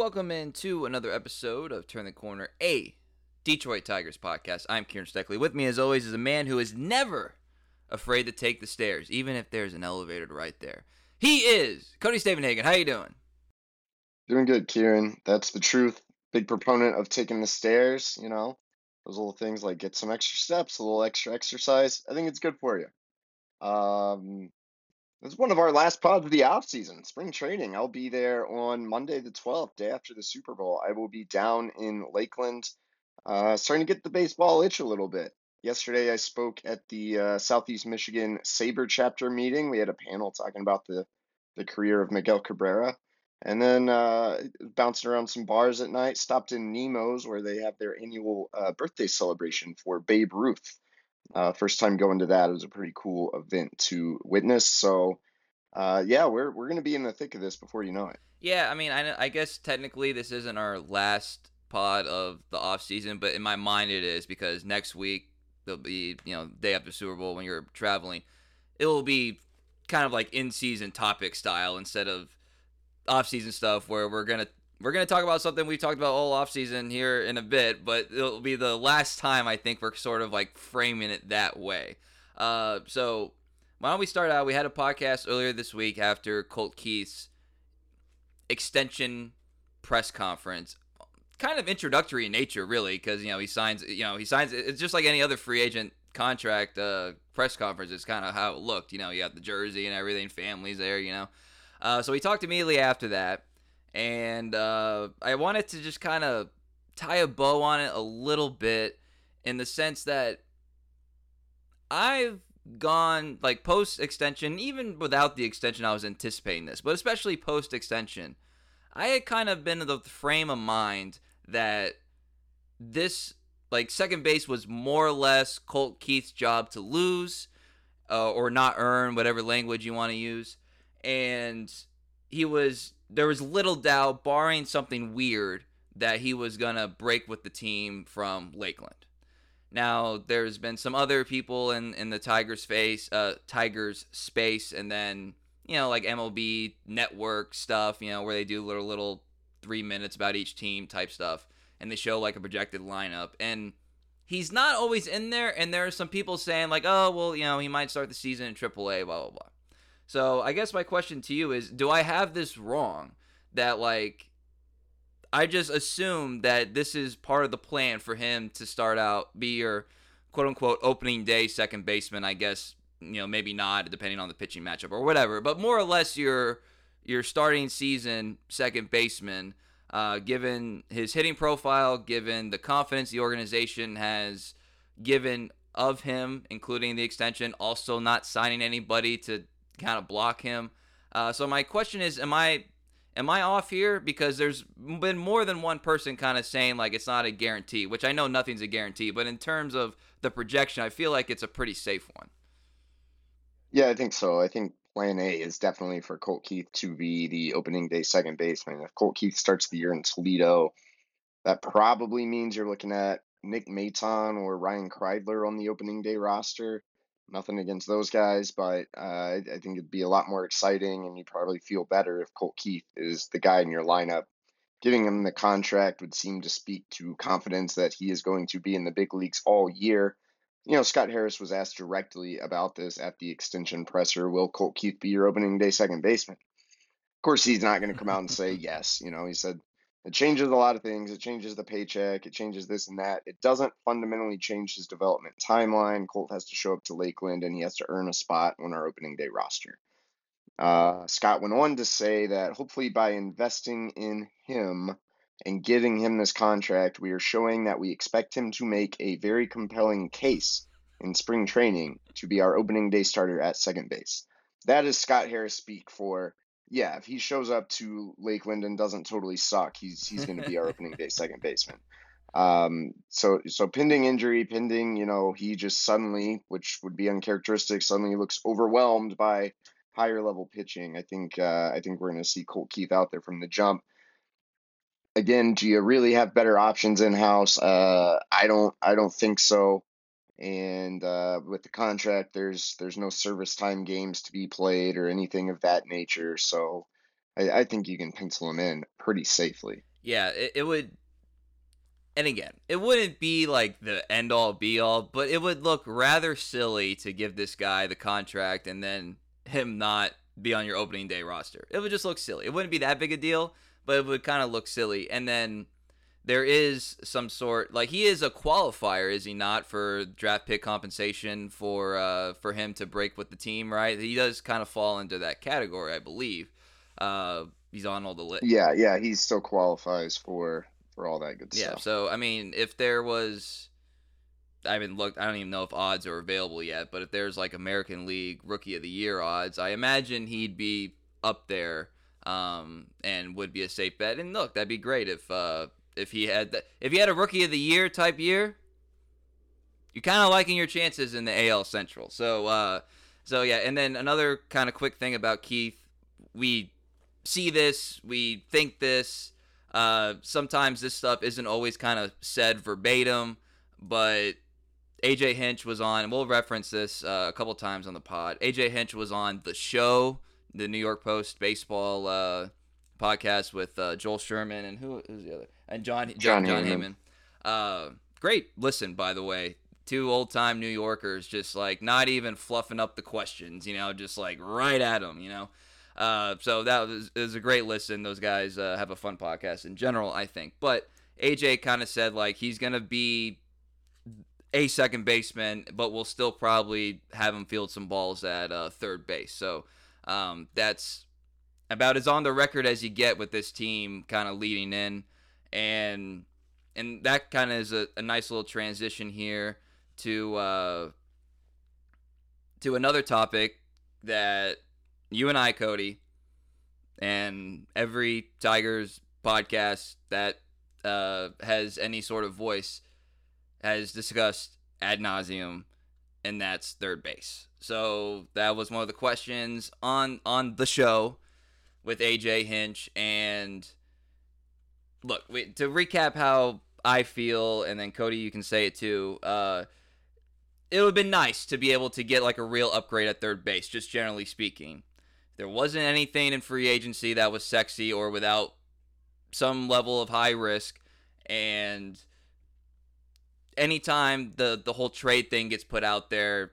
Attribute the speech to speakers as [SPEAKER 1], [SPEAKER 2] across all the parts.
[SPEAKER 1] Welcome into another episode of Turn the Corner, a Detroit Tigers podcast. I'm Kieran Steckley. With me, as always, is a man who is never afraid to take the stairs, even if there's an elevator right there. He is Cody Stavenhagen. How you doing?
[SPEAKER 2] Doing good, Kieran. That's the truth. Big proponent of taking the stairs. You know, those little things like get some extra steps, a little extra exercise. I think it's good for you. Um, it's one of our last pods of the off season, spring training. I'll be there on Monday the 12th, day after the Super Bowl. I will be down in Lakeland, uh, starting to get the baseball itch a little bit. Yesterday, I spoke at the uh, Southeast Michigan SABR chapter meeting. We had a panel talking about the, the career of Miguel Cabrera. And then uh, bounced around some bars at night, stopped in Nemo's where they have their annual uh, birthday celebration for Babe Ruth. Uh, first time going to that. Was a pretty cool event to witness. So, uh, yeah, we're we're gonna be in the thick of this before you know it.
[SPEAKER 1] Yeah, I mean, I, I guess technically this isn't our last pod of the off season, but in my mind it is because next week there'll be you know day after Super Bowl when you're traveling, it will be kind of like in season topic style instead of off season stuff where we're gonna we're going to talk about something we've talked about all off season here in a bit, but it'll be the last time I think we're sort of like framing it that way. Uh, so why don't we start out? We had a podcast earlier this week after Colt Keith's extension press conference. Kind of introductory in nature, really, because you know he signs. You know he signs. It's just like any other free agent contract uh, press conference. It's kind of how it looked. You know, you got the jersey and everything, families there. You know, uh, so we talked immediately after that and uh, I wanted to just kind of tie a bow on it a little bit in the sense that I've gone like post extension, even without the extension, I was anticipating this, but especially post extension, I had kind of been in the frame of mind that this like second base was more or less Colt Keith's job to lose uh, or not earn, whatever language you want to use, and he was there was little doubt, barring something weird, that he was gonna break with the team from Lakeland. Now, there's been some other people in, in the Tigers face, uh, Tigers space, and then you know like MLB Network stuff, you know where they do little little three minutes about each team type stuff, and they show like a projected lineup, and he's not always in there. And there are some people saying like, oh well, you know he might start the season in AAA, blah blah blah. So I guess my question to you is do I have this wrong? That like I just assume that this is part of the plan for him to start out, be your quote unquote opening day second baseman, I guess, you know, maybe not depending on the pitching matchup or whatever, but more or less your your starting season second baseman, uh, given his hitting profile, given the confidence the organization has given of him, including the extension, also not signing anybody to kind of block him. Uh, so my question is, am I am I off here? Because there's been more than one person kind of saying like it's not a guarantee, which I know nothing's a guarantee, but in terms of the projection, I feel like it's a pretty safe one.
[SPEAKER 2] Yeah, I think so. I think plan A is definitely for Colt Keith to be the opening day second baseman. If Colt Keith starts the year in Toledo, that probably means you're looking at Nick Maton or Ryan Kreidler on the opening day roster. Nothing against those guys, but uh, I, I think it'd be a lot more exciting, and you'd probably feel better if Colt Keith is the guy in your lineup. Giving him the contract would seem to speak to confidence that he is going to be in the big leagues all year. You know, Scott Harris was asked directly about this at the extension presser. Will Colt Keith be your opening day second baseman? Of course, he's not going to come out and say yes. You know, he said it changes a lot of things. It changes the paycheck. It changes this and that. It doesn't fundamentally change his development timeline. Colt has to show up to Lakeland and he has to earn a spot on our opening day roster. Uh, Scott went on to say that hopefully by investing in him and giving him this contract, we are showing that we expect him to make a very compelling case in spring training to be our opening day starter at second base. That is Scott Harris speak for yeah, if he shows up to Lakeland and doesn't totally suck, he's he's going to be our opening day second baseman. Um, so so pending injury, pending you know he just suddenly, which would be uncharacteristic, suddenly looks overwhelmed by higher level pitching. I think uh, I think we're going to see Colt Keith out there from the jump. Again, do you really have better options in house? Uh, I don't I don't think so and uh, with the contract, there's there's no service time games to be played or anything of that nature. So I, I think you can pencil him in pretty safely.
[SPEAKER 1] Yeah, it, it would. And again, it wouldn't be like the end all be all, but it would look rather silly to give this guy the contract and then him not be on your opening day roster. It would just look silly. It wouldn't be that big a deal, but it would kind of look silly. And then there is some sort like he is a qualifier, is he not, for draft pick compensation for uh, for him to break with the team, right? He does kind of fall into that category, I believe. Uh, he's on all the list.
[SPEAKER 2] Yeah, yeah, he still qualifies for for all that good
[SPEAKER 1] yeah,
[SPEAKER 2] stuff.
[SPEAKER 1] Yeah, so I mean, if there was. I haven't looked. I don't even know if odds are available yet. But if there's like American League Rookie of the Year odds, I imagine he'd be up there um, and would be a safe bet. And look, that'd be great if uh, if he had the, if he had a rookie of the year type year, you're kind of liking your chances in the AL Central. So uh, so yeah, and then another kind of quick thing about Keith, we see this, we think this. Uh, sometimes this stuff isn't always kind of said verbatim, but AJ Hinch was on, and we'll reference this uh, a couple times on the pod. AJ Hinch was on the show, the New York Post baseball uh, podcast with uh, Joel Sherman and who's the other and John John, John, Jon Heyman. Uh, great listen, by the way. Two old time New Yorkers, just like not even fluffing up the questions, you know, just like right at them, you know. Uh, so that was, was, a great listen. Those guys uh, have a fun podcast in general, I think. But AJ kind of said like he's gonna be a second baseman, but we'll still probably have him field some balls at uh, third base. So um, that's about as on the record as you get with this team kind of leading in and and that kind of is a, a, nice little transition here to uh, to another topic that you and I, Cody, and every Tigers podcast that uh, has any sort of voice has discussed ad nauseum, and that's third base. So that was one of the questions on on the show with AJ Hinch and look, to recap how I feel, and then Cody, you can say it too. Uh, it would have been nice to be able to get like a real upgrade at third base, just generally speaking. There wasn't anything in free agency that was sexy or without some level of high risk, and anytime the the whole trade thing gets put out there,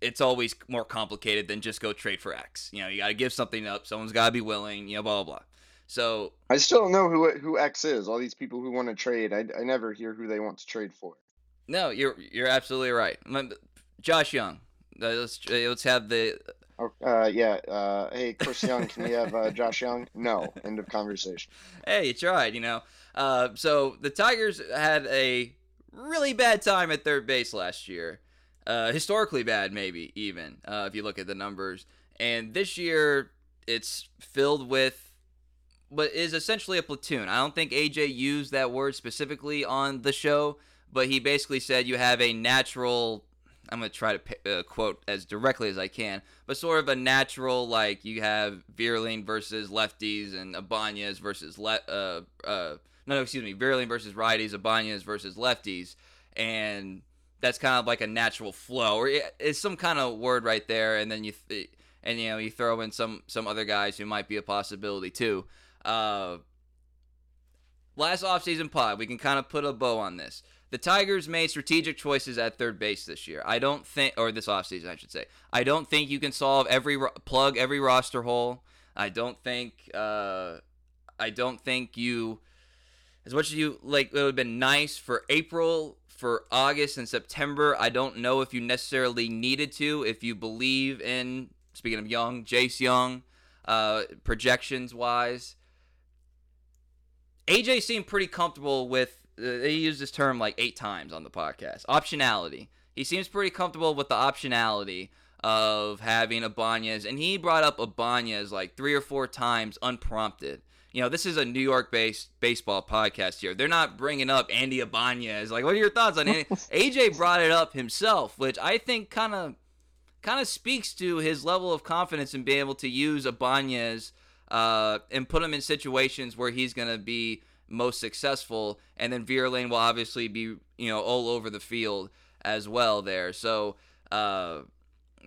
[SPEAKER 1] it's always more complicated than just go trade for X. You know, you got to give something up. Someone's got to be willing. You know, blah blah blah. So
[SPEAKER 2] I still don't know who who X is. All these people who want to trade, I, I never hear who they want to trade for.
[SPEAKER 1] No, you're you're absolutely right. Josh Jung. Uh, let's uh, let's have the.
[SPEAKER 2] Oh, uh, yeah. Uh, hey, Chris Young, can we have uh, Josh Jung? No. End of conversation.
[SPEAKER 1] Hey, you tried. You know. Uh, so the Tigers had a really bad time at third base last year. Uh, historically bad, maybe even uh, if you look at the numbers. And this year, it's filled with but is essentially a platoon. I don't think AJ used that word specifically on the show, but he basically said you have a natural. I'm going to try to uh, quote as directly as I can, but sort of a natural, like you have Vierling versus lefties and Ibanez versus le- uh, uh, no, no, excuse me, Vierling versus righties, Ibanez versus lefties, and that's kind of like a natural flow, or it's some kind of word right there, and then you, th- and you know, you throw in some some other guys who might be a possibility too. Uh, last offseason pod, we can kind of put a bow on this. The Tigers made strategic choices at third base this year. I don't think, or this offseason, I should say. I don't think you can solve every plug every roster hole. I don't think. Uh, I don't think you, as much as you like, it would have been nice for April, for August and September. I don't know if you necessarily needed to. If you believe in, speaking of Young, Jace Jung, uh, projections wise. AJ seemed pretty comfortable with. Uh, they used this term like eight times on the podcast. Optionality. He seems pretty comfortable with the optionality of having Ibanez, and he brought up Ibanez like three or four times unprompted. You know, this is a New York-based baseball podcast here. They're not bringing up Andy Ibanez. Like, what are your thoughts on Andy? AJ brought it up himself, which I think kind of kind of speaks to his level of confidence in being able to use Ibanez uh, and put him in situations where he's going to be most successful. And then Vierling will obviously be, you know, all over the field as well there. So uh,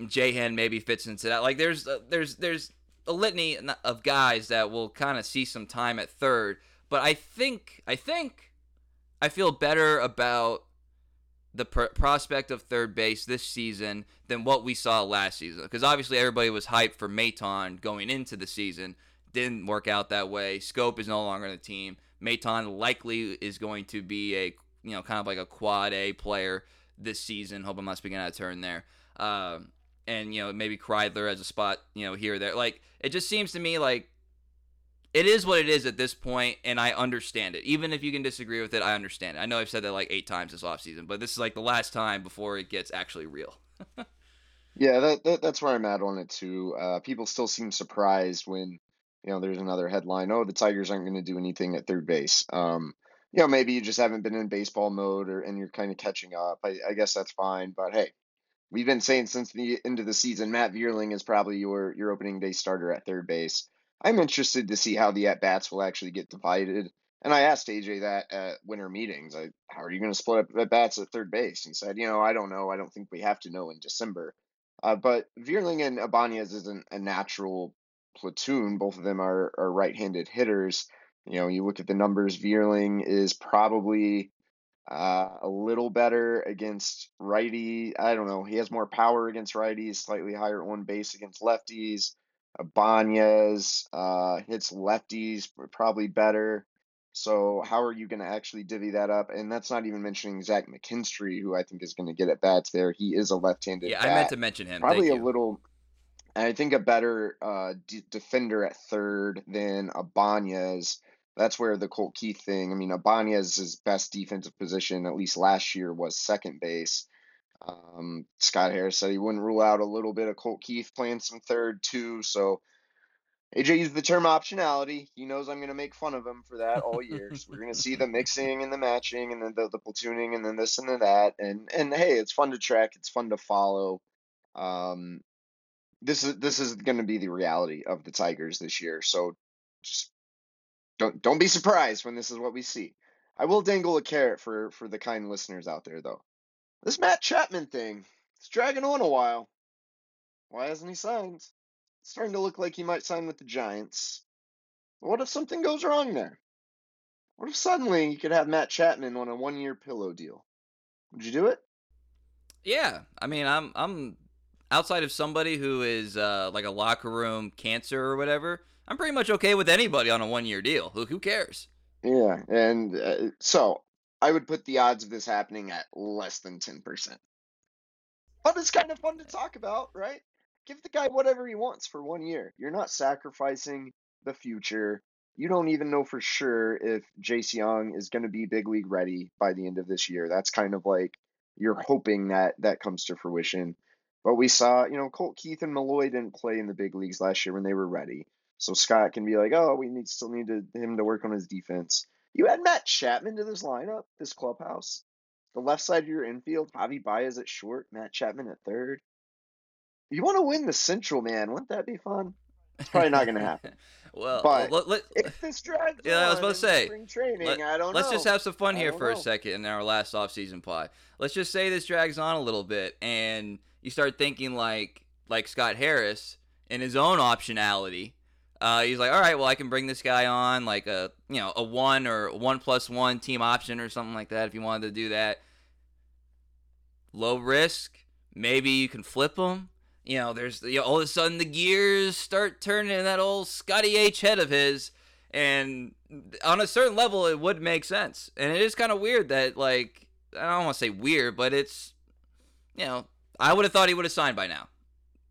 [SPEAKER 1] Jahan maybe fits into that. Like there's uh, there's there's a litany of guys that will kind of see some time at third. But I think I think I feel better about the pr- prospect of third base this season than what we saw last season. Because obviously everybody was hyped for Maton going into the season. Didn't work out that way. Schoop is no longer on the team. Maton likely is going to be a you know kind of like a quad A player this season. Hope I'm not speaking out of turn there. Um, and you know maybe Kreidler as a spot you know here or there. Like it just seems to me like it is what it is at this point, and I understand it. Even if you can disagree with it, I understand it. I know I've said that like eight times this offseason, but this is like the last time before it gets actually real.
[SPEAKER 2] yeah, that, that, that's where I'm at on it too. Uh, people still seem surprised when you know there's another headline. Oh, the Tigers aren't going to do anything at third base. Um, you know, maybe you just haven't been in baseball mode, or and you're kind of catching up. I, I guess that's fine. But hey, we've been saying since the end of the season, Matt Vierling is probably your your opening day starter at third base. I'm interested to see how the at bats will actually get divided. And I asked AJ that at winter meetings. I, how are you going to split up at bats at third base? He said, you know, I don't know. I don't think we have to know in December. Uh, but Vierling and Ibanez isn't a natural platoon. Both of them are, are right-handed hitters. You know, you look at the numbers. Vierling is probably uh, a little better against righty. I don't know. He has more power against righties, slightly higher on base against lefties. Ibanez uh, hits lefties probably better. So how are you going to actually divvy that up? And that's not even mentioning Zach McKinstry, who I think is going to get at bats there. He is a left-handed.
[SPEAKER 1] Yeah,
[SPEAKER 2] bat.
[SPEAKER 1] I meant to mention him.
[SPEAKER 2] Probably
[SPEAKER 1] Thank
[SPEAKER 2] a
[SPEAKER 1] you.
[SPEAKER 2] little. I think a better uh, d- defender at third than Ibanez. That's where the Colt Keith thing. I mean, Ibanez's best defensive position, at least last year, was second base. Um, Scott Harris said he wouldn't rule out a little bit of Colt Keith playing some third too. So AJ used the term optionality. He knows I'm going to make fun of him for that all year. so we're going to see the mixing and the matching and then the, the platooning and then this and then that. And and hey, it's fun to track. It's fun to follow. Um, this is this is going to be the reality of the Tigers this year. So just don't don't be surprised when this is what we see. I will dangle a carrot for for the kind listeners out there though. This Matt Chapman thing, it's dragging on a while. Why hasn't he signed? It's starting to look like he might sign with the Giants. What if something goes wrong there? What if suddenly you could have Matt Chapman on a one-year pillow deal? Would you do it?
[SPEAKER 1] Yeah, I mean, I'm I'm outside of somebody who is uh, like a locker room cancer or whatever. I'm pretty much okay with anybody on a one year deal. Who who cares?
[SPEAKER 2] Yeah, and uh, so I would put the odds of this happening at less than 10%. But it's kind of fun to talk about, right? Give the guy whatever he wants for one year. You're not sacrificing the future. You don't even know for sure if Jace Jung is going to be big league ready by the end of this year. That's kind of like you're hoping that that comes to fruition. But we saw, you know, Colt Keith and Malloy didn't play in the big leagues last year when they were ready. So Scott can be like, oh, we need still need to, him to work on his defense. You add Matt Chapman to this lineup, this clubhouse. The left side of your infield, Javi Baez at short, Matt Chapman at third. You want to win the Central, man. Wouldn't that be fun? It's probably not going to happen.
[SPEAKER 1] well,
[SPEAKER 2] But
[SPEAKER 1] let, let,
[SPEAKER 2] If this drags
[SPEAKER 1] Yeah, I was about to say,
[SPEAKER 2] spring training,
[SPEAKER 1] let-
[SPEAKER 2] I don't
[SPEAKER 1] let's
[SPEAKER 2] know.
[SPEAKER 1] just have some fun
[SPEAKER 2] I
[SPEAKER 1] here for a second in our last off-season pod. Let's just say this drags on a little bit, and you start thinking like like Scott Harris in his own optionality. Uh, he's like, all right, well, I can bring this guy on like a you know a one or one plus one team option or something like that if you wanted to do that. Low risk, maybe you can flip him. You know, there's you know, all of a sudden the gears start turning in that old Scotty H head of his, and on a certain level, it would make sense. And it is kind of weird that like I don't want to say weird, but it's you know I would have thought he would have signed by now.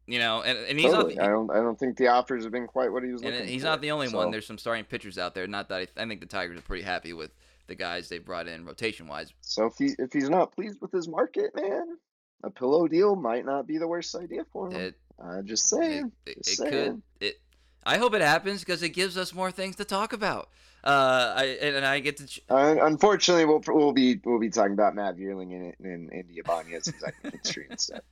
[SPEAKER 1] You know, and, and he's
[SPEAKER 2] totally.
[SPEAKER 1] not.
[SPEAKER 2] I don't. I don't think the offers have been quite what he was
[SPEAKER 1] and he's
[SPEAKER 2] for.
[SPEAKER 1] not the only one. There's some starting pitchers out there. Not that I, I think the Tigers are pretty happy with the guys they brought in rotation wise.
[SPEAKER 2] So if he if he's not pleased with his market, man, a pillow deal might not be the worst idea for him.
[SPEAKER 1] It
[SPEAKER 2] Uh, just
[SPEAKER 1] it,
[SPEAKER 2] saying.
[SPEAKER 1] it,
[SPEAKER 2] just
[SPEAKER 1] it could it. I hope it happens because it gives us more things to talk about. Uh, I and, I get to. Ch-
[SPEAKER 2] Uh, unfortunately, we'll we'll be we'll be talking about Matt Vierling and, and Ibanez executive history instead.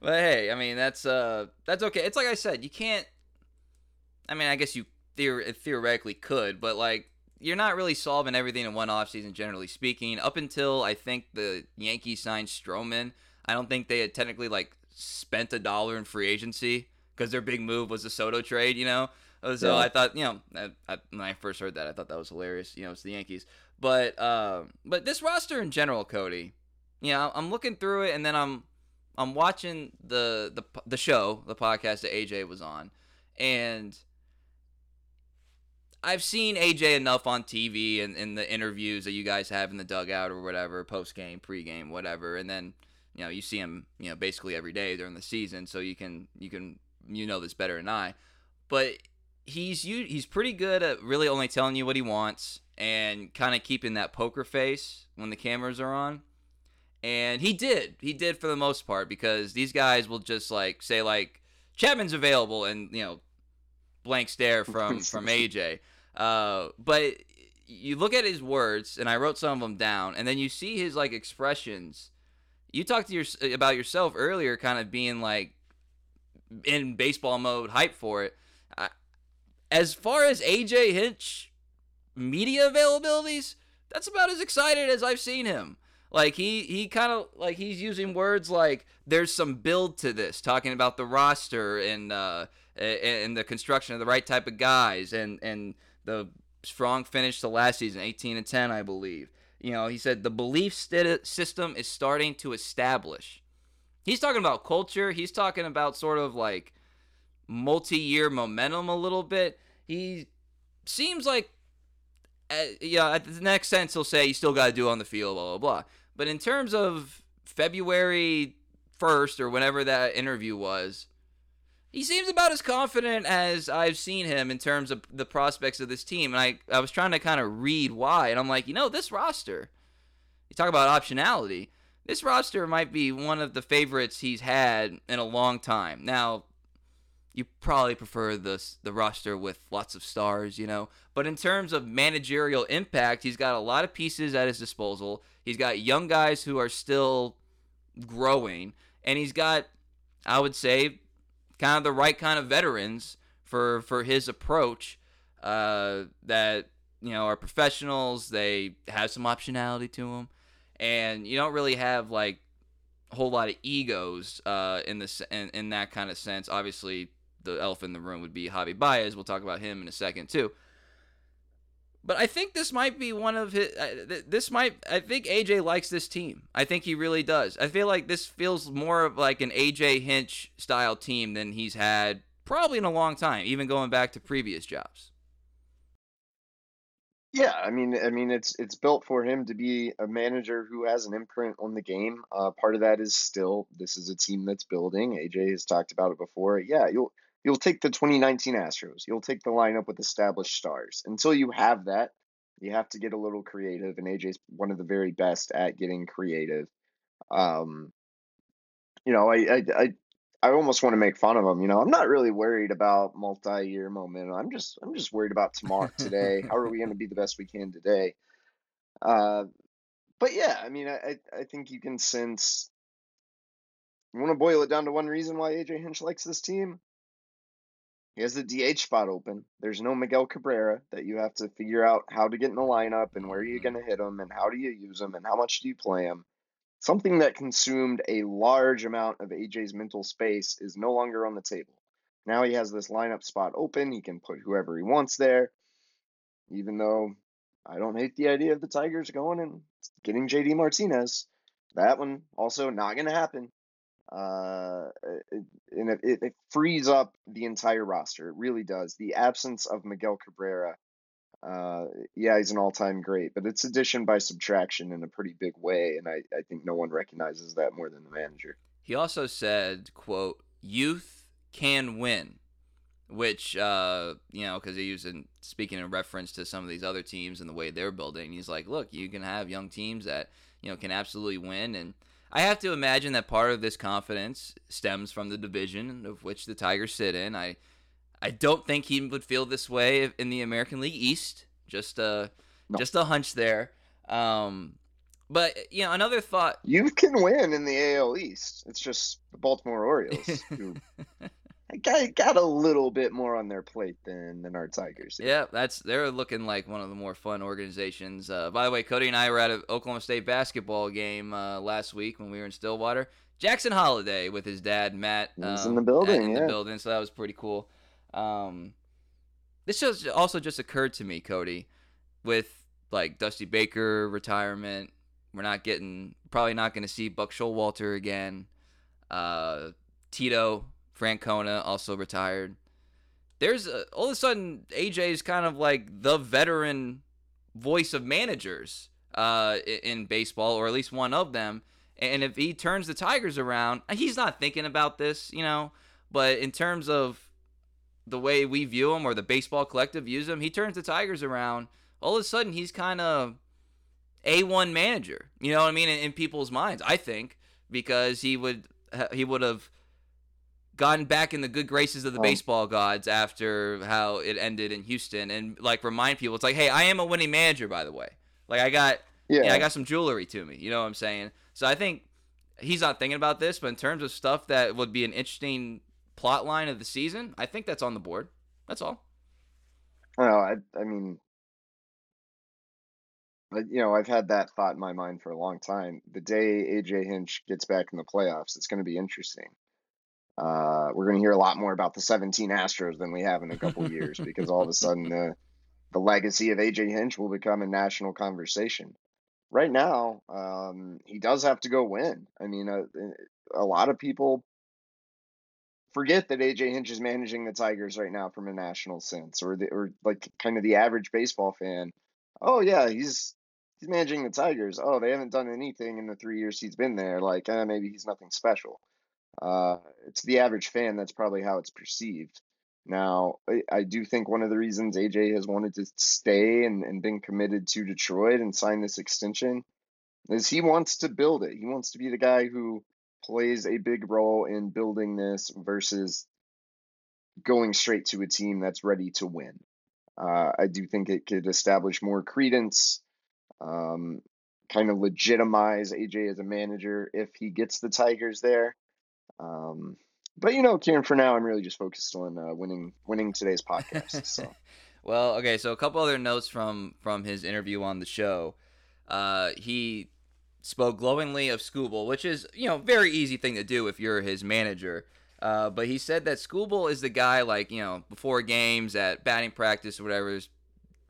[SPEAKER 1] But hey, I mean that's uh that's okay. It's like I said, you can't. I mean, I guess you theor- theoretically could, but like you're not really solving everything in one offseason, generally speaking. Up until I think the Yankees signed Stroman, I don't think they had technically like spent a dollar in free agency because their big move was the Soto trade. You know, so
[SPEAKER 2] Yeah.
[SPEAKER 1] I thought you know I, I, when I first heard that, I thought that was hilarious. You know, it's the Yankees, but uh, but this roster in general, Cody. You know, I'm looking through it, and then I'm I'm watching the the the show, the podcast that AJ was on, and I've seen AJ enough on TV and in the interviews that you guys have in the dugout or whatever, post game, pre game, whatever, and then you know you see him you know basically every day during the season, so you can you can you know this better than I, but he's you he's pretty good at really only telling you what he wants and kind of keeping that poker face when the cameras are on. And he did. He did for the most part because these guys will just like say like Chapman's available and you know blank stare from from AJ. Uh, but you look at his words and I wrote some of them down and then you see his like expressions. You talked to your about yourself earlier kind of being like in baseball mode hype for it. As far as AJ Hinch media availabilities, that's about as excited as I've seen him. Like he he kind of like he's using words like there's some build to this, talking about the roster and uh and the construction of the right type of guys and and the strong finish to last season, 18 and 10, I believe. You know, he said the belief st- system is starting to establish. He's talking about culture. He's talking about sort of like multi-year momentum a little bit. He seems like uh, yeah, at the next sense he'll say you still got to do on the field, blah blah blah. But in terms of February first or whenever that interview was, he seems about as confident as I've seen him in terms of the prospects of this team. And I I was trying to kind of read why, and I'm like, you know, this roster. You talk about optionality. This roster might be one of the favorites he's had in a long time. Now, you probably prefer the the roster with lots of stars, you know. But in terms of managerial impact, he's got a lot of pieces at his disposal. He's got young guys who are still growing, and he's got, I would say, kind of the right kind of veterans for for his approach. Uh, that you know are professionals. They have some optionality to them, and you don't really have like a whole lot of egos uh, in this in, in that kind of sense. Obviously, the elephant in the room would be Javi Baez. We'll talk about him in a second too. But I think this might be one of his. This might. I think AJ likes this team. I think he really does. I feel like this feels more of like an AJ Hinch style team than he's had probably in a long time, even going back to previous jobs.
[SPEAKER 2] Yeah, I mean, I mean, it's it's built for him to be a manager who has an imprint on the game. Uh, part of that is still this is a team that's building. AJ has talked about it before. Yeah, you'll you'll take the 2019 Astros. You'll take the lineup with established stars. Until you have that, you have to get a little creative, and AJ's one of the very best at getting creative. Um, you know, I I I, I almost want to make fun of him. You know, I'm not really worried about multi-year momentum. I'm just I'm just worried about tomorrow, today. How are we going to be the best we can today? Uh, but yeah, I mean, I I, think you can sense. You want to boil it down to one reason why AJ Hinch likes this team? He has the DH spot open. There's no Miguel Cabrera that you have to figure out how to get in the lineup and where you're mm-hmm. going to hit him and how do you use him and how much do you play him. Something that consumed a large amount of AJ's mental space is no longer on the table. Now he has this lineup spot open. He can put whoever he wants there. Even though I don't hate the idea of the Tigers going and getting JD Martinez. That one also not going to happen. Uh, and it, it, frees up the entire roster. It really does. The absence of Miguel Cabrera, uh, yeah, he's an all-time great, but it's addition by subtraction in a pretty big way, and I, I think no one recognizes that more than the manager.
[SPEAKER 1] He also said, "quote youth can win, which uh, you know, because he was in, speaking in reference to some of these other teams and the way they're building. He's like, look, you can have young teams that you know can absolutely win, and I have to imagine that part of this confidence stems from the division of which the Tigers sit in. I I don't think he would feel this way in the American League East. Just a no. just a hunch there. Um, but you know, another thought.
[SPEAKER 2] You can win in the AL East. It's just the Baltimore Orioles who got, got a little bit more on their plate than than our Tigers.
[SPEAKER 1] Yeah, that's they're looking like one of the more fun organizations. Uh, by the way, Cody and I were at an Oklahoma State basketball game uh, last week when we were in Stillwater. Jackson Holliday with his dad Matt.
[SPEAKER 2] Um, in the building.
[SPEAKER 1] In
[SPEAKER 2] yeah.
[SPEAKER 1] the building, so that was pretty cool. Um, this just also just occurred to me, Cody, with like Dusty Baker retirement. We're not getting probably not going to see Buck Showalter again. Uh, Tito Francona also retired. There's a, all of a sudden AJ is kind of like the veteran voice of managers uh, in baseball, or at least one of them. And if he turns the Tigers around, he's not thinking about this, you know. But in terms of the way we view him or the baseball collective views him, he turns the Tigers around. All of a sudden, he's kind of a one manager. You know what I mean? In, in, people's minds, I think because he would he would have gotten back in the good graces of the baseball gods after how it ended in Houston, and like remind people, it's like, hey, I am a winning manager, by the way. Like I got yeah, yeah I got some jewelry to me. You know what I'm saying? So I think he's not thinking about this, but in terms of stuff that would be an interesting plot line of the season, I think that's on the board. That's all.
[SPEAKER 2] Well, I, I mean, you know, I've had that thought in my mind for a long time. The day AJ Hinch gets back in the playoffs, it's going to be interesting. Uh, we're going to hear a lot more about the 17 Astros than we have in a couple years because all of a sudden the the legacy of AJ Hinch will become a national conversation. Right now, um, he does have to go win. I mean, a, uh, a lot of people forget that AJ Hinch is managing the Tigers right now from a national sense, or the, or like kind of the average baseball fan. Oh yeah, he's he's managing the Tigers. Oh, they haven't done anything in the three years he's been there. Like, eh, maybe he's nothing special. Uh, it's the average fan. That's probably how it's perceived. Now, I, I do think one of the reasons AJ has wanted to stay and, and been committed to Detroit and sign this extension is he wants to build it. He wants to be the guy who plays a big role in building this versus going straight to a team that's ready to win. Uh, I do think it could establish more credence, um, kind of legitimize AJ as a manager if he gets the Tigers there. Um, but you know, Kieran, for now, I'm really just focused on uh, winning winning today's podcast. So.
[SPEAKER 1] well, okay. So a couple other notes from from his interview on the show. Uh, he spoke glowingly of Skubal, which is, you know, very easy thing to do if you're his manager. Uh, but he said that Skubal is the guy, like, you know, before games at batting practice or whatever,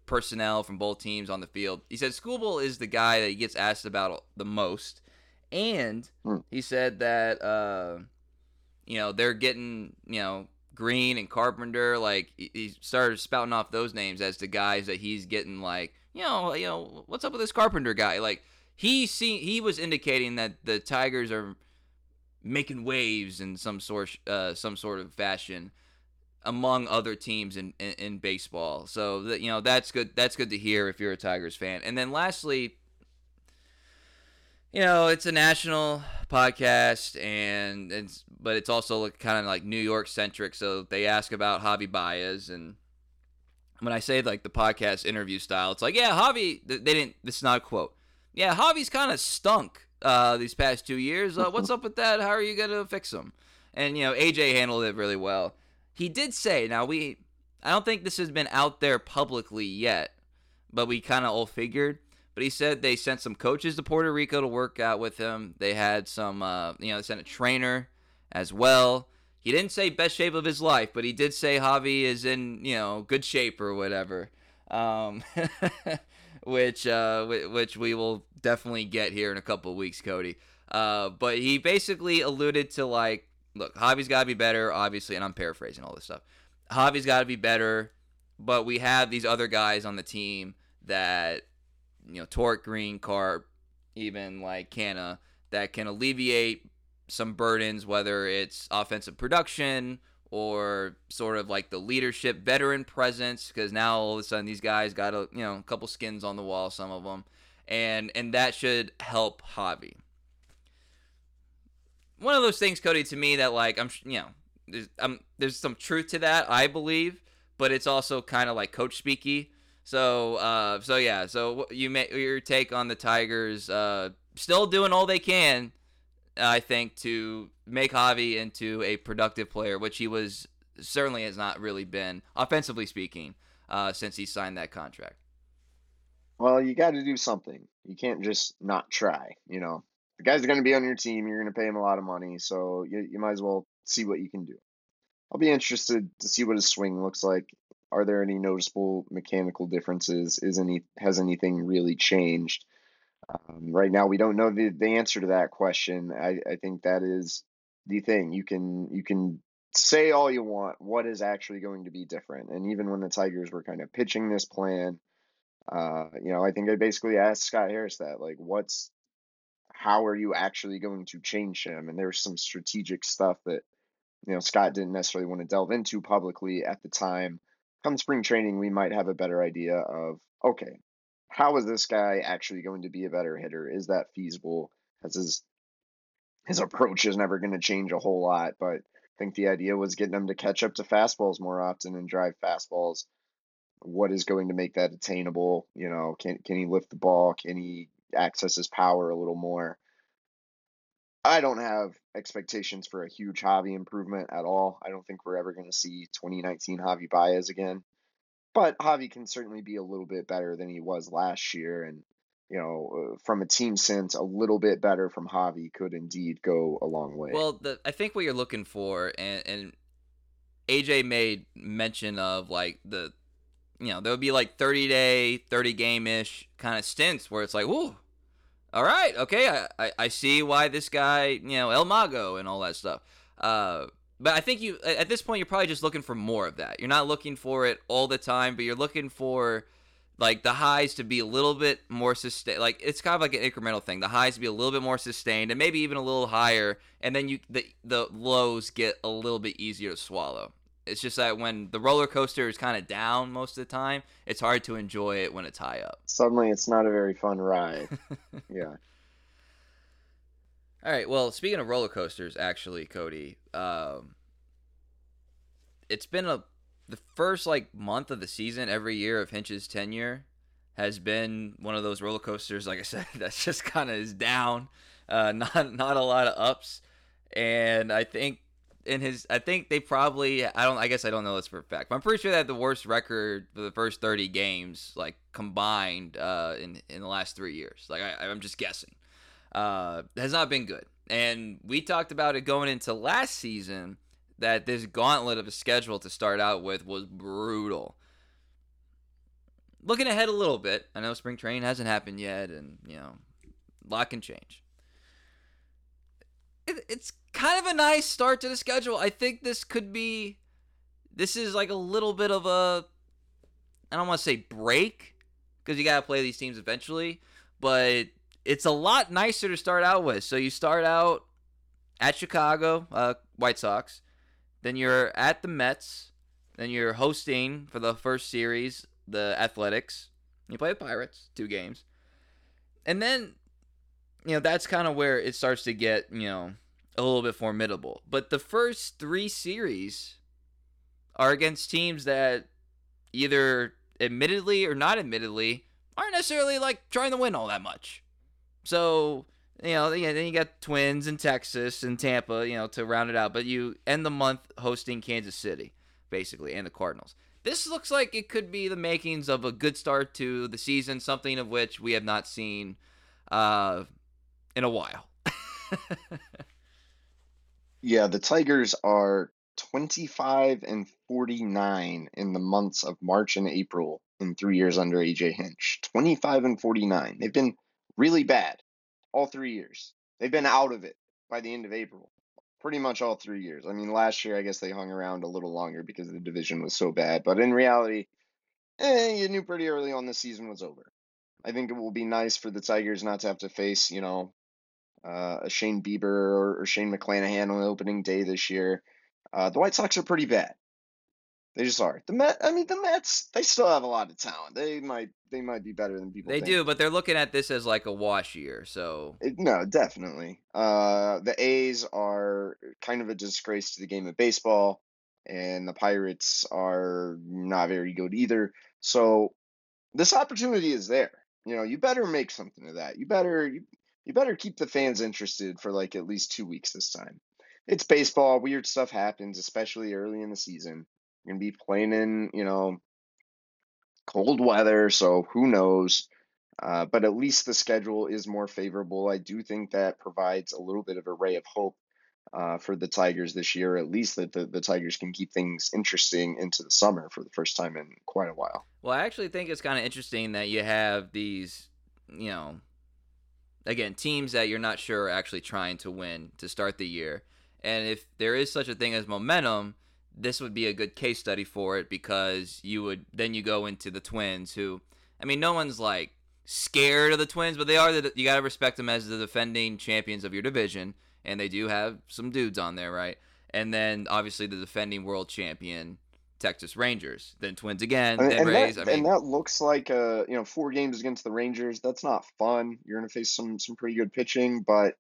[SPEAKER 1] personnel from both teams on the field. He said Skubal is the guy that he gets asked about the most. And hmm. he said that, uh, you know, they're getting, you know, Greene and Carpenter. Like, he started spouting off those names as the guys that he's getting, like, you know, you know, what's up with this Carpenter guy? Like, he see he was indicating that the Tigers are making waves in some sort uh, some sort of fashion among other teams in, in, in baseball. So that you know that's good that's good to hear if you're a Tigers fan. And then lastly, you know, it's a national podcast and it's but it's also kind of like New York centric. So they ask about Javi Baez and when I say like the podcast interview style, it's like, yeah, Javi, they didn't, this is not a quote yeah, Javi's kind of stunk uh, these past two years. Uh, what's up with that? How are you to fix him? And, you know, AJ handled it really well. He did say, now we, I don't think this has been out there publicly yet, but we kind of all figured. But he said they sent some coaches to Puerto Rico to work out with him. They had some, uh, you know, they sent a trainer as well. He didn't say best shape of his life, but he did say Javi is in, you know, good shape or whatever. Um, which uh, which we will definitely get here in a couple of weeks, Cody. Uh, but he basically alluded to like, look, Javi's got to be better, obviously, and I'm paraphrasing all this stuff. Javi's got to be better, but we have these other guys on the team that, you know, Tork, Greene, Carp, even like Canha, that can alleviate some burdens, whether it's offensive production or sort of like the leadership, veteran presence, because now all of a sudden these guys got a you know a couple skins on the wall, some of them, and and that should help Javi. One of those things, Cody, to me that like I'm you know there's um there's some truth to that I believe, but it's also kind of like coach speaky. So uh so yeah, so you may your take on the Tigers uh still doing all they can I think, to make Javi into a productive player, which he was certainly has not really been, offensively speaking, uh, since he signed that contract.
[SPEAKER 2] Well, you got to do something. You can't just not try. You know, the guy's are going to be on your team. You're going to pay him a lot of money, so you, you might as well see what you can do. I'll be interested to see what his swing looks like. Are there any noticeable mechanical differences? Is any has anything really changed? Um, right now, we don't know the, the answer to that question. I, I think that is the thing. You can you can say all you want. What is actually going to be different? And even when the Tigers were kind of pitching this plan, uh, you know, I think I basically asked Scott Harris that, like, what's how are you actually going to change him? And there's some strategic stuff that you know Scott didn't necessarily want to delve into publicly at the time. Come spring training, we might have a better idea of okay, how is this guy actually going to be a better hitter? Is that feasible? Has his his approach is never going to change a whole lot, but I think the idea was getting him to catch up to fastballs more often and drive fastballs. What is going to make that attainable? You know, can can he lift the ball? Can he access his power a little more? I don't have expectations for a huge Javi improvement at all. I don't think we're ever going to see 2019 Javi Baez again. But Javi can certainly be a little bit better than he was last year. And, you know, uh, from a team sense, a little bit better from Javi could indeed go a long way.
[SPEAKER 1] Well, the, I think what you're looking for, and, and AJ made mention of like the, you know, there would be like 30 day, 30 game ish kind of stints where it's like, whoa, all right, okay, I, I, I, see why this guy, you know, El Mago and all that stuff. Uh, but I think you at this point you're probably just looking for more of that. You're not looking for it all the time, but you're looking for like the highs to be a little bit more sustained. Like it's kind of like an incremental thing. The highs to be a little bit more sustained, and maybe even a little higher, and then you the the lows get a little bit easier to swallow. It's just that when the roller coaster is kind of down most of the time, it's hard to enjoy it when it's high up.
[SPEAKER 2] Suddenly, it's not a very fun ride. yeah.
[SPEAKER 1] All right. Well, speaking of roller coasters, actually, Cody, um, it's been a the first like month of the season every year of Hinch's tenure has been one of those roller coasters. Like I said, that's just kind of is down, uh, not not a lot of ups, and I think in his, I think they probably, I don't, I guess I don't know this for a fact, but I'm pretty sure they had the worst record for the first 30 games, like combined, uh, in in the last three years. Like I, I'm just guessing uh, has not been good. And we talked about it going into last season that this gauntlet of a schedule to start out with was brutal. Looking ahead a little bit, I know spring training hasn't happened yet, and you know, a lot can change. It, it's kind of a nice start to the schedule. I think this could be, this is like a little bit of a, I don't want to say break, because you got to play these teams eventually, but it's a lot nicer to start out with. So you start out at Chicago, uh, White Sox, then you're at the Mets, then you're hosting for the first series the Athletics. You play the Pirates, two games, and then you know that's kind of where it starts to get you know a little bit formidable. But the first three series are against teams that either admittedly or not admittedly aren't necessarily like trying to win all that much. So you know, then you got Twins in Texas and Tampa, you know, to round it out. But you end the month hosting Kansas City, basically, and the Cardinals. This looks like it could be the makings of a good start to the season, something of which we have not seen uh, in a while.
[SPEAKER 2] yeah, the Tigers are 25 and 49 in the months of March and April in three years under AJ Hinch. 25 and 49. They've been really bad all three years. They've been out of it by the end of April. Pretty much all three years. I mean, last year, I guess they hung around a little longer because the division was so bad. But in reality, eh, you knew pretty early on the season was over. I think it will be nice for the Tigers not to have to face, you know, uh, a Shane Bieber or, or Shane McClanahan on opening day this year. Uh, the White Sox are pretty bad. They just are. The Met. I mean, the Mets. They still have a lot of talent. They might. They might be better than people.
[SPEAKER 1] They
[SPEAKER 2] think.
[SPEAKER 1] do, but they're looking at this as like a wash year. So
[SPEAKER 2] It- no, definitely. Uh, the A's are kind of a disgrace to the game of baseball, and the Pirates are not very good either. So this opportunity is there. You know, you better make something of that. You better you, you better keep the fans interested for like at least two weeks this time. It's baseball. Weird stuff happens, especially early in the season. You're gonna be playing in, you know, cold weather, so who knows? Uh, but at least the schedule is more favorable. I do think that provides a little bit of a ray of hope uh, for the Tigers this year. At least that the, the Tigers can keep things interesting into the summer for the first time in quite a while.
[SPEAKER 1] Well, I actually think it's kind of interesting that you have these, you know, again, teams that you're not sure are actually trying to win to start the year. And if there is such a thing as momentum, this would be a good case study for it because you would then you go into the Twins who I mean no one's like scared of the Twins, but they are the you got to respect them as the defending champions of your division and they do have some dudes on there, right? And then obviously the defending world champion Texas Rangers, then Twins again,
[SPEAKER 2] And,
[SPEAKER 1] then
[SPEAKER 2] and
[SPEAKER 1] Rays.
[SPEAKER 2] that,
[SPEAKER 1] I mean,
[SPEAKER 2] and that looks like uh you know four games against the Rangers. That's not fun. You're gonna face some some pretty good pitching, but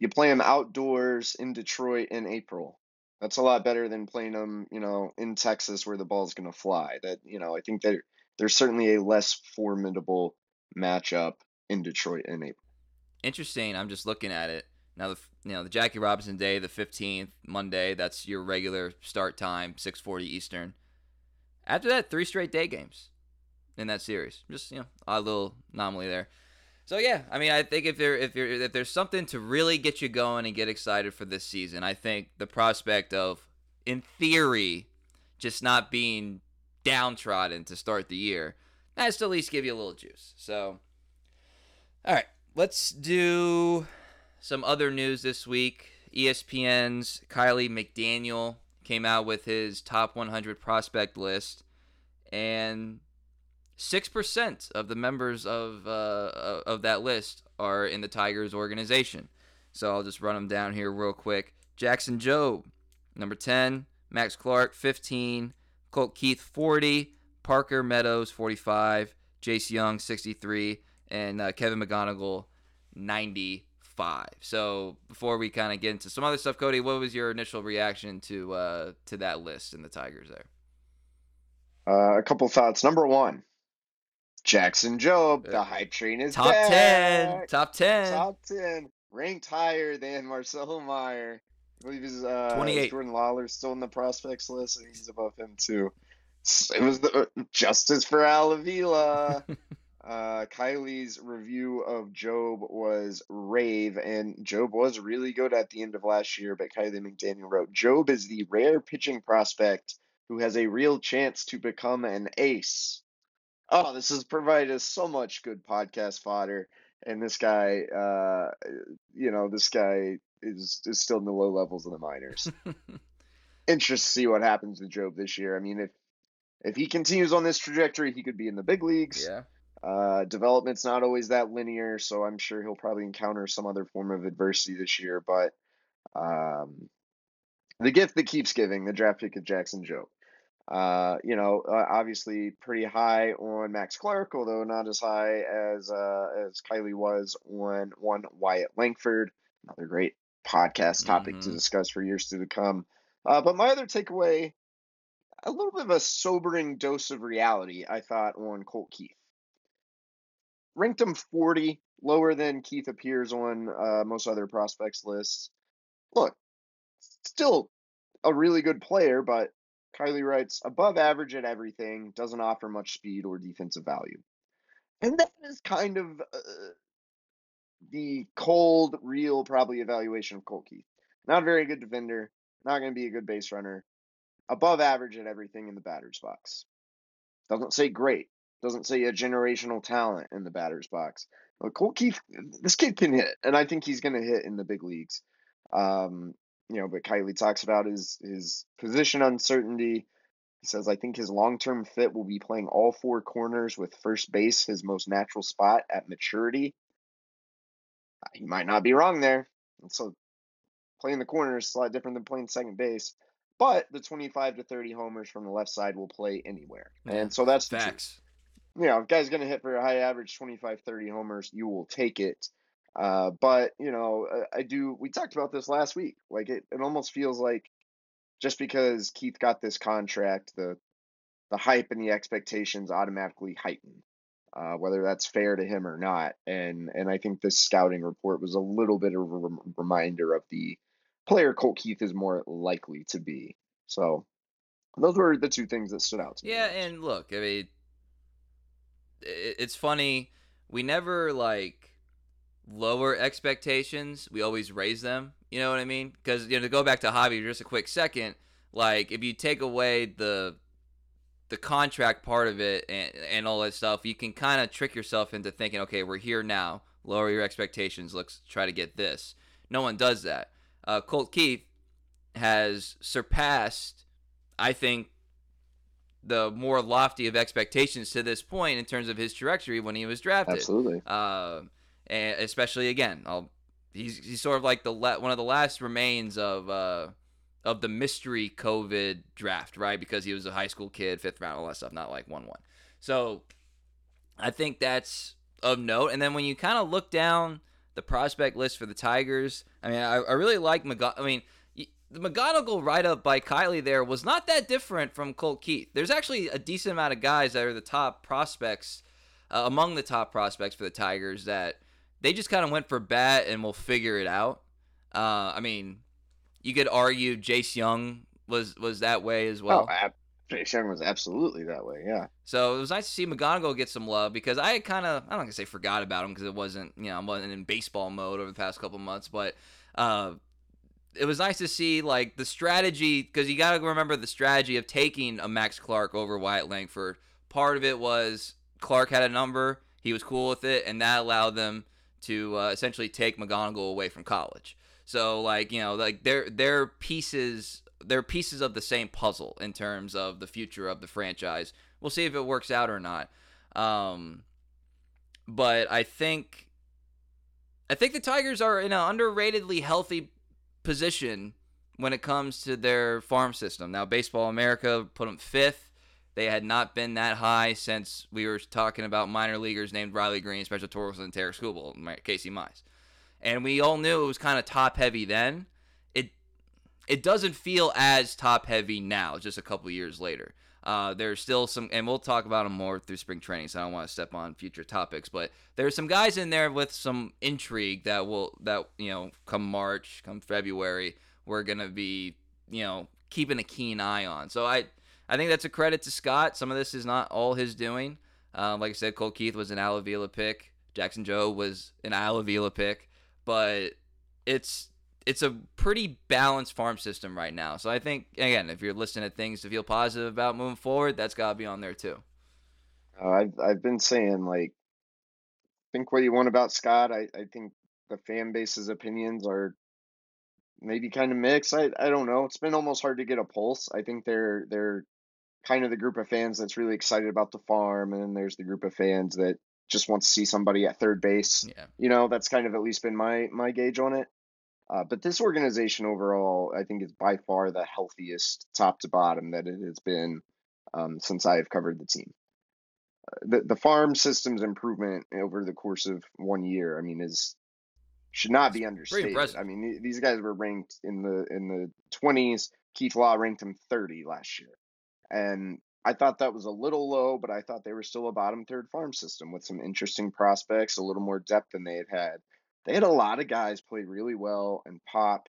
[SPEAKER 2] you play them outdoors in Detroit in April. That's a lot better than playing them, you know, in Texas where the ball's gonna fly. That you know, I think that there's certainly a less formidable matchup in Detroit in April.
[SPEAKER 1] interesting. I'm just looking at it now. The you know the Jackie Robinson Day, the 15th Monday. That's your regular start time, 6:40 Eastern. After that, three straight day games in that series. Just you know, odd little anomaly there. So yeah, I mean, I think if there if there if there's something to really get you going and get excited for this season, I think the prospect of, in theory, just not being downtrodden to start the year, that's to at least give you a little juice. So, all right, let's do some other news this week. ESPN's Kiley McDaniel came out with his top 100 prospect list, and six percent of the members of uh, of that list are in the Tigers organization. So I'll just run them down here real quick. Jackson Jobe, number 10. Max Clark, 15. Colt Keith, 40. Parker Meadows, 45. Jace Jung, 63. And uh, Kevin McGonigle, 95. So before we kind of get into some other stuff, Cody, what was your initial reaction to uh, to that list and the Tigers there?
[SPEAKER 2] Uh, a couple thoughts. Number one, Jackson
[SPEAKER 1] Jobe.
[SPEAKER 2] The hype train is
[SPEAKER 1] Top
[SPEAKER 2] back.
[SPEAKER 1] 10. Top 10.
[SPEAKER 2] Top 10. Ranked higher than Marcelo Mayer. I believe he's uh,
[SPEAKER 1] 28.
[SPEAKER 2] Jordan Lawlar's still in the prospects list. and he's above him too. It was the uh, justice for Al Avila. uh, Kiley's review of Jobe was rave, and Jobe was really good at the end of last year. But Kiley McDaniel wrote, "Jobe is the rare pitching prospect who has a real chance to become an ace." Oh, this has provided us so much good podcast fodder. And this guy, uh, you know, this guy is is still in the low levels of the minors. Interested to see what happens with Jobe this year. I mean, if if he continues on this trajectory, he could be in the big leagues.
[SPEAKER 1] yeah.
[SPEAKER 2] Uh, development's not always that linear, so I'm sure he'll probably encounter some other form of adversity this year. But um, the gift that keeps giving, the draft pick of Jackson Jobe. Uh, you know, uh, obviously pretty high on Max Clark, although not as high as uh, as Kiley was on one Wyatt Langford. Another great podcast topic to
[SPEAKER 1] Mhm.
[SPEAKER 2] discuss for years to come. Uh, but my other takeaway, a little bit of a sobering dose of reality, I thought on Colt Keith. Ranked him 40, lower than Keith appears on uh, most other prospects lists. Look, still a really good player, but Kiley writes above average at everything, doesn't offer much speed or defensive value. And that is kind of uh, the cold, real, probably evaluation of Colt Keith. Not a very good defender, not going to be a good base runner, above average at everything in the batter's box. Doesn't say great, doesn't say a generational talent in the batter's box. But Colt Keith, this kid can hit, and I think he's going to hit in the big leagues. Um, you know, but Kiley talks about his his position uncertainty. He says, I think his long term fit will be playing all four corners with first base his most natural spot at maturity. he might not be wrong there. And so playing the corners is a lot different than playing second base. But the 25 to 30 homers from the left side will play anywhere. And so that's.
[SPEAKER 1] Facts.
[SPEAKER 2] You know, if guy's going to hit for a high average 25, 30 homers, you will take it. Uh, but, you know, uh, I do, we talked about this last week. Like, it, it almost feels like just because Keith got this contract, the the hype and the expectations automatically heighten, uh, whether that's fair to him or not. And and I think this scouting report was a little bit of a rem- reminder of the player Colt Keith is more likely to be. So those were the two things that stood out to me.
[SPEAKER 1] Yeah, and look, I mean, i- it's funny. We never like lower expectations. We always raise them. You know what I mean? Because you know, to go back to hobby just a quick second, like if you take away the the contract part of it and, and all that stuff, you can kind of trick yourself into thinking, okay, we're here now. Lower your expectations. Let's try to get this. No one does that. Uh, Colt Keith has surpassed, I think, the more lofty of expectations to this point in terms of his trajectory when he was drafted.
[SPEAKER 2] absolutely.
[SPEAKER 1] Uh, and especially again, I'll, he's he's sort of like the la- one of the last remains of uh, of the mystery COVID draft, right? Because he was a high school kid, fifth round, all that stuff, not like one one. So I think that's of note. And then when you kind of look down the prospect list for the Tigers, I mean, I, I really like McGon. I mean. The McGonigle write up by Kiley there was not that different from Colt Keith. There's actually a decent amount of guys that are the top prospects, uh, among the top prospects for the Tigers, that they just kind of went for bat and we'll figure it out. Uh, I mean, you could argue Jace Jung was was that way as well.
[SPEAKER 2] oh, ab- Jace Jung was absolutely that way. Yeah.
[SPEAKER 1] So it was nice to see McGonigle get some love because I kind of I don't gonna say forgot about him because it wasn't you know I wasn't in baseball mode over the past couple months, but uh, it was nice to see like the strategy because you got to remember the strategy of taking a Max Clark over Wyatt Langford. Part of it was Clark had a number, he was cool with it, and that allowed them to uh, essentially take McGonigle away from college. So like you know like they're they're pieces they're pieces of the same puzzle in terms of the future of the franchise. We'll see if it works out or not. Um, but I think I think the Tigers are in an underratedly healthy position when it comes to their farm system. Now, Baseball America put them fifth. They had not been that high since we were talking about minor leaguers named Riley Greene, Spencer Torkelson, and Tarik Skubal, Casey Mize. And we all knew it was kind of top heavy then. It it doesn't feel as top heavy now, just a couple years later. Uh, there's still some, and we'll talk about them more through spring training. So I don't want to step on future topics, but there's some guys in there with some intrigue that will that you know come March, come February, we're gonna be you know keeping a keen eye on. So I I think that's a credit to Scott. Some of this is not all his doing. Um, like I said, Colt Keith was an Al Avila pick. Jackson Jobe was an Al Avila pick, but it's it's a pretty balanced farm system right now. So I think again, if you're listening to things to feel positive about moving forward, that's got to be on there too.
[SPEAKER 2] Uh, I've I've been saying like think what you want about Scott. I, I think the fan base's opinions are maybe kind of mixed. I, I don't know. It's been almost hard to get a pulse. I think they're they're kind of the group of fans that's really excited about the farm, and then there's the group of fans that just wants to see somebody at third base.
[SPEAKER 1] Yeah.
[SPEAKER 2] You know, that's kind of at least been my my gauge on it. Uh, but this organization overall, I think, is by far the healthiest top to bottom that it has been um, since I have covered the team. Uh, the the farm system's improvement over the course of one year, I mean, is should not be understated. I mean, these guys were ranked in the in the twenties. Keith Law ranked them thirty last year, and I thought that was a little low, but I thought they were still a bottom third farm system with some interesting prospects, a little more depth than they had had. They had a lot of guys play really well and pop.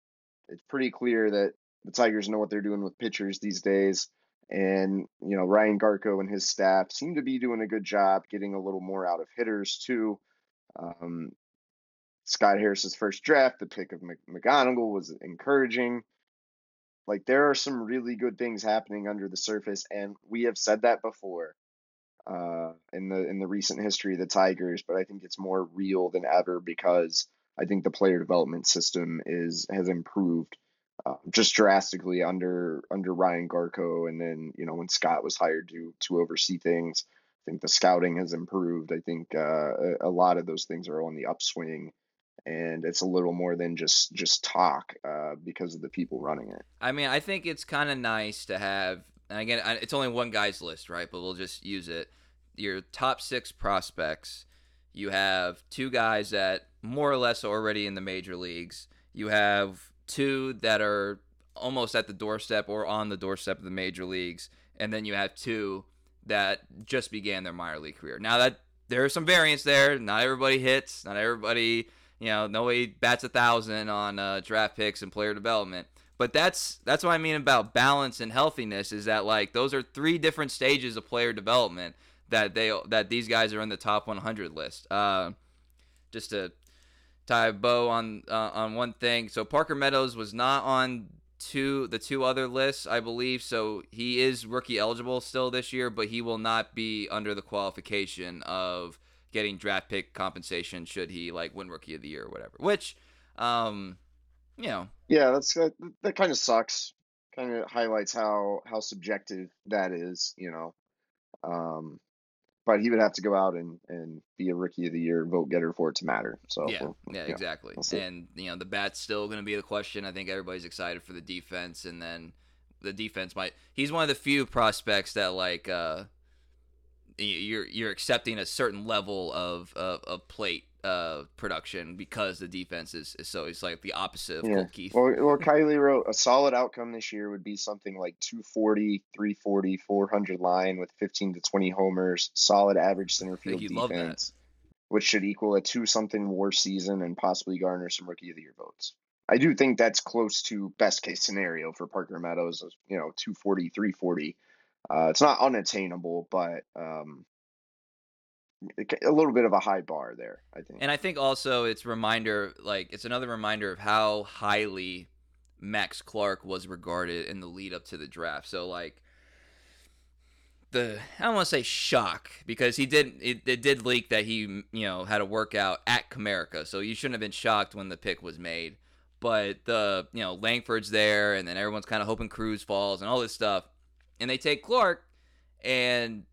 [SPEAKER 2] It's pretty clear that the Tigers know what they're doing with pitchers these days. And, you know, Ryan Garko and his staff seem to be doing a good job getting a little more out of hitters, too. Um, Scott Harris's first draft, the pick of Mc- McGonigle was encouraging. Like there are some really good things happening under the surface, and we have said that before uh, in the in the recent history of the Tigers. But I think it's more real than ever because I think the player development system is has improved uh, just drastically under under Ryan Garko, and then you know when Scott was hired to to oversee things. I think the scouting has improved. I think uh, a, lot of those things are on the upswing, and it's a little more than just just talk uh, because of the people running it.
[SPEAKER 1] I mean, I think it's kind of nice to have. And again, it's only one guy's list, right? But we'll just use it. Your top six prospects. You have two guys that more or less are already in the major leagues. You have two that are almost at the doorstep or on the doorstep of the major leagues, and then you have two that just began their minor league career. Now that there are some variants there, not everybody hits, not everybody, you know, nobody bats a thousand on uh, draft picks and player development. But that's that's what I mean about balance and healthiness is that like those are three different stages of player development that they that these guys are in the top 100 list. Uh, just to tie a bow on uh, on one thing. So Parker Meadows was not on two the two other lists, I believe. So he is rookie eligible still this year, but he will not be under the qualification of getting draft pick compensation should he like win rookie of the year or whatever. Which, um, you know,
[SPEAKER 2] yeah, that's that, that kind of sucks. Kind of highlights how how subjective that is, you know. Um, but he would have to go out and, and be a rookie of the year vote getter for it to matter. So
[SPEAKER 1] yeah, we'll, yeah, yeah, exactly. We'll and you know the bat's still going to be the question. I think everybody's excited for the defense, and then the defense might. He's one of the few prospects that like uh, you're you're accepting a certain level of of, of plate uh, production because the defense is, is so it's like the opposite of yeah. Colt Keith.
[SPEAKER 2] Well, well, Kiley wrote a solid outcome this year would be something like 240, 340, 400 line with 15 to 20 homers, solid average center field defense, which should equal a two something war season and possibly garner some rookie of the year votes. I do think that's close to best case scenario for Parker Meadows, you know, 240, 340. Uh, it's not unattainable, but um, a little bit of a high bar there, I think.
[SPEAKER 1] And I think also it's reminder, like it's another reminder of how highly Max Clark was regarded in the lead up to the draft. So like the I don't want to say shock because he did it, it did leak that he you know had a workout at Comerica, so you shouldn't have been shocked when the pick was made. But the you know Langford's there, and then everyone's kind of hoping Crews falls and all this stuff, and they take Clark, and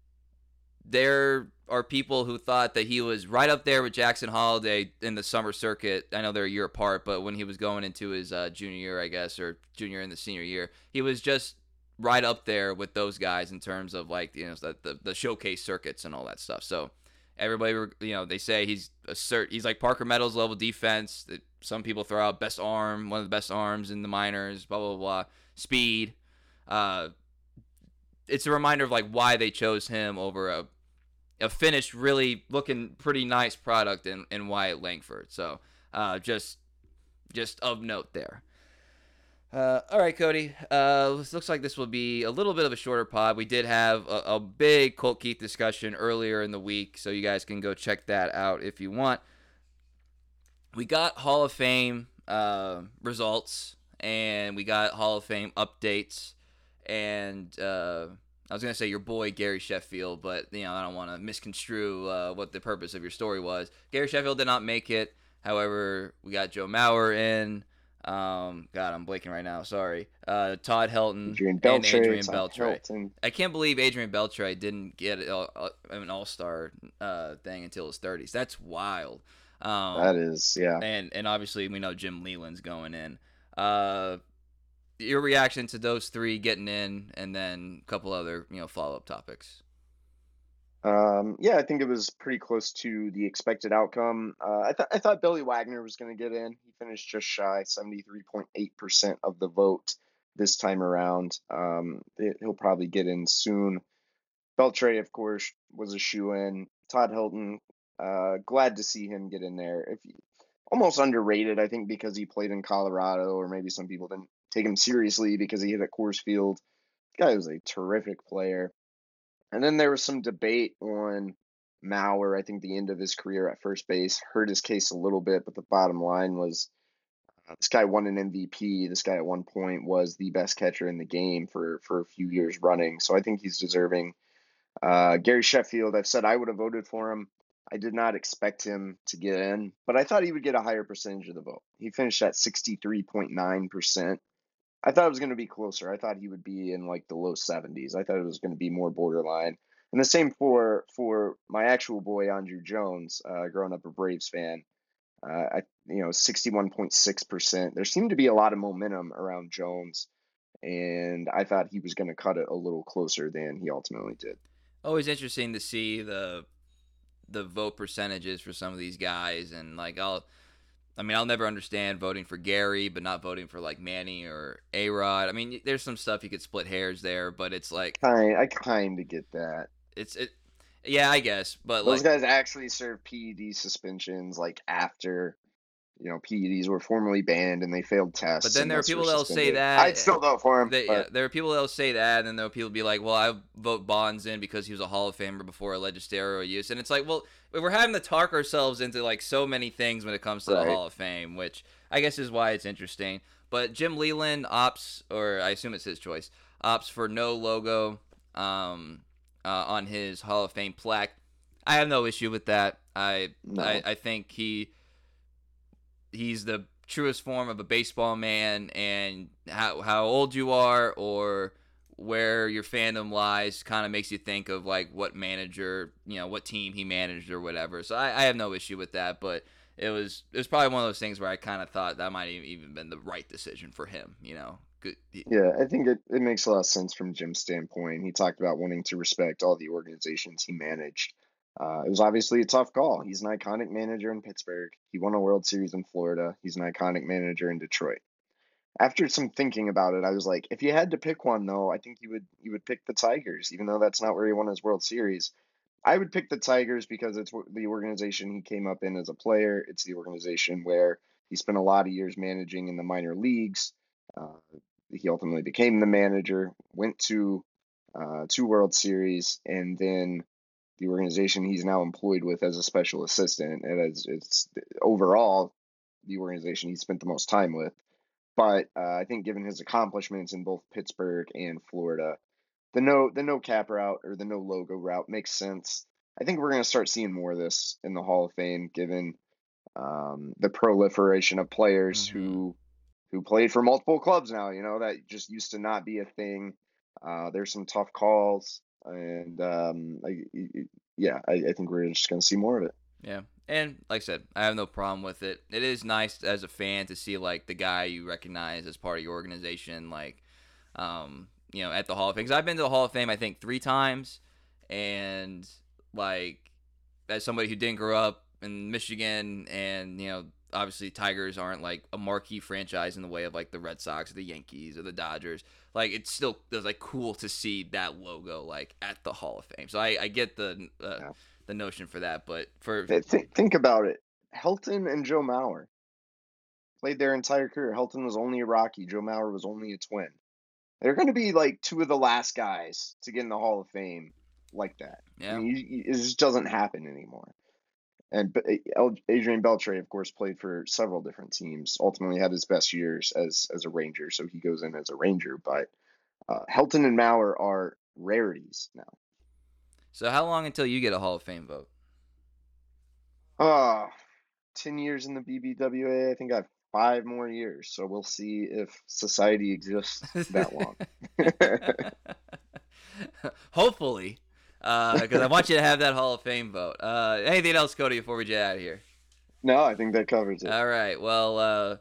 [SPEAKER 1] there are people who thought that he was right up there with Jackson Holliday in the summer circuit. I know they're a year apart, but when he was going into his uh, junior year, I guess, or junior in the senior year, he was just right up there with those guys in terms of like you know the the, the showcase circuits and all that stuff. So everybody, you know, they say he's a cert, he's like Parker Meadows level defense. That some people throw out best arm, one of the best arms in the minors, blah blah blah, speed. Uh, it's a reminder of like why they chose him over a a finished, really looking pretty nice product in, in Wyatt Langford. So uh, just just of note there. Uh, all right, Cody. Uh, looks like this will be a little bit of a shorter pod. We did have a, a, big Colt Keith discussion earlier in the week, so you guys can go check that out if you want. We got Hall of Fame uh, results, and we got Hall of Fame updates, and uh, I was gonna say your boy Gary Sheffield, but you know I don't want to misconstrue uh, what the purpose of your story was. Gary Sheffield did not make it. However, we got Joe Mauer in. Um, God, I'm blanking right now. Sorry. Uh, Todd Helton Adrian and Adrian Beltre. I can't believe Adrian Beltre didn't get an All Star uh, thing until his 30s. That's wild.
[SPEAKER 2] Um, that is, yeah.
[SPEAKER 1] And and obviously we know Jim Leyland's going in. Uh, your reaction to those three getting in, and then a couple other you know follow up topics.
[SPEAKER 2] Um, yeah, I think it was pretty close to the expected outcome. Uh, I thought I thought Billy Wagner was going to get in. He finished just shy, seventy three point eight percent of the vote this time around. Um, it, he'll probably get in soon. Beltre, of course, was a shoe in. Todd Helton, uh, glad to see him get in there. If almost underrated, I think, because he played in Colorado, or maybe some people didn't take him seriously because he hit at Coors Field. The guy was a terrific player. And then there was some debate on Mauer. I think the end of his career at first base hurt his case a little bit, but the bottom line was uh, this guy won an MVP. This guy at one point was the best catcher in the game for for a few years running. So I think he's deserving. Uh, Gary Sheffield, I've said I would have voted for him. I did not expect him to get in, but I thought he would get a higher percentage of the vote. He finished at 63.9%. I thought it was going to be closer. I thought he would be in like the low 70s. I thought it was going to be more borderline. And the same for for my actual boy Andruw Jones, uh, growing up a Braves fan. Uh, I, you know, 61.6%. There seemed to be a lot of momentum around Jones, and I thought he was going to cut it a little closer than he ultimately did.
[SPEAKER 1] Always interesting to see the the vote percentages for some of these guys, and like I'll, I mean, I'll never understand voting for Gary, but not voting for like Manny or A Rod. I mean, there's some stuff you could split hairs there, but it's like
[SPEAKER 2] Kind, I kind of get that.
[SPEAKER 1] it's it. Yeah, I guess, but
[SPEAKER 2] Those
[SPEAKER 1] like
[SPEAKER 2] guys actually served PED suspensions like after, you know, PEDs were formally banned and they failed tests.
[SPEAKER 1] But then there are people that'll say that-
[SPEAKER 2] I'd still vote for him.
[SPEAKER 1] They, yeah, there are people that'll say that, and then there are people be like, "Well, I vote Bonds in because he was a Hall of Famer before alleged steroid use," and it's like, well, we're having to talk ourselves into like so many things when it comes to
[SPEAKER 2] Right.
[SPEAKER 1] the Hall of Fame, which I guess is why it's interesting. But Jim Leyland opts, or I assume it's his choice, opts for no logo um, uh, on his Hall of Fame plaque. I have no issue with that. I
[SPEAKER 2] No.
[SPEAKER 1] I, I think he he's the truest form of a baseball man and how how old you are or where your fandom lies kind of makes you think of like what manager you know what team he managed or whatever so I, I have no issue with that but it was it was probably one of those things where I kind of thought that might have even been the right decision for him you know
[SPEAKER 2] Yeah, I think it, it makes a lot of sense from Jim's standpoint. He talked about wanting to respect all the organizations he managed. Uh, it was obviously a tough call. He's an iconic manager in Pittsburgh. He won a World Series in Florida. He's an iconic manager in Detroit. After some thinking about it, I was like, if you had to pick one, though, I think you would you would pick the Tigers, even though that's not where he won his World Series. I would pick the Tigers because it's the organization he came up in as a player. It's the organization where he spent a lot of years managing in the minor leagues. Uh, he ultimately became the manager, went to uh, two World Series, and then the organization he's now employed with as a special assistant. And as it's overall the organization he spent the most time with. But uh, I think given his accomplishments in both Pittsburgh and Florida, the no the no cap route or the no logo route makes sense. I think we're going to start seeing more of this in the Hall of Fame, given um, the proliferation of players
[SPEAKER 1] Mhm.
[SPEAKER 2] who who played for multiple clubs now. You know that just used to not be a thing. Uh, there's some tough calls, and um, I, yeah, I, I think we're just to see more of it.
[SPEAKER 1] Yeah. And like I said, I have no problem with it. It is nice as a fan to see like the guy you recognize as part of your organization, like, um, you know, at the Hall of Fame. 'Cause I've been to the Hall of Fame, I think, three times, and like, as somebody who didn't grow up in Michigan, and you know, obviously Tigers aren't like a marquee franchise in the way of like the Red Sox or the Yankees or the Dodgers. Like, it's still it's like cool to see that logo like at the Hall of Fame. So I, I get the uh,
[SPEAKER 2] Yeah.
[SPEAKER 1] the notion for that, but for
[SPEAKER 2] Think, think about it. Helton and Joe Mauer played their entire career. Helton was only a Rocky. Joe Mauer was only a twin. They're going to be like two of the last guys to get in the Hall of Fame like that. I
[SPEAKER 1] Yeah.
[SPEAKER 2] mean, you, you- it just doesn't happen anymore. And Adrian Beltre, of course, played for several different teams. Ultimately, had his best years as as a Ranger, so he goes in as a Ranger. But uh, Helton and Mauer are rarities now.
[SPEAKER 1] So how long until you get a Hall of Fame vote?
[SPEAKER 2] Ah, 10 years in the BBWA. I think I have five more years. So we'll see if society exists that long.
[SPEAKER 1] Hopefully, because I want you to have that Hall of Fame vote. Uh, anything else, Cody, before we get out of here?
[SPEAKER 2] no, I think that covers it.
[SPEAKER 1] All right. Well, uh,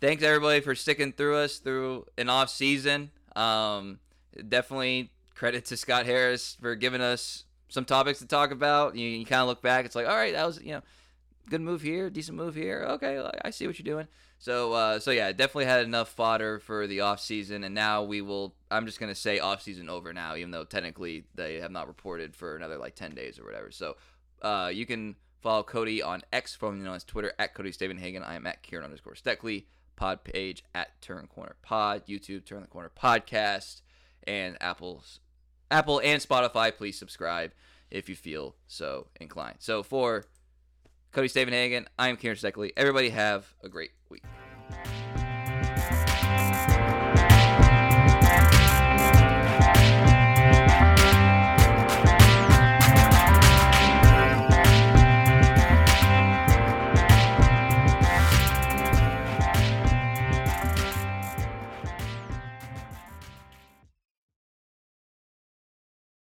[SPEAKER 1] thanks everybody for sticking through us through an off season. Um, definitely credit to Scott Harris for giving us some topics to talk about. You, you kind of look back, it's like, all right, that was you know, good move here, decent move here. Okay, I see what you're doing. So, uh, so yeah, definitely had enough fodder for the off season, and now we will. I'm just gonna say off season over now, even though technically they have not reported for another like 10 days or whatever. So, uh, you can follow Cody on X, formerly known as Twitter, at Cody Stavenhagen. I am at Kieran underscore Steckley. Pod page at Turn Corner Pod. YouTube Turn the Corner Podcast, and Apple's Apple and Spotify. Please subscribe if you feel so inclined. So for Cody Stavenhagen, I am Kieran Steckley. Everybody have a great week.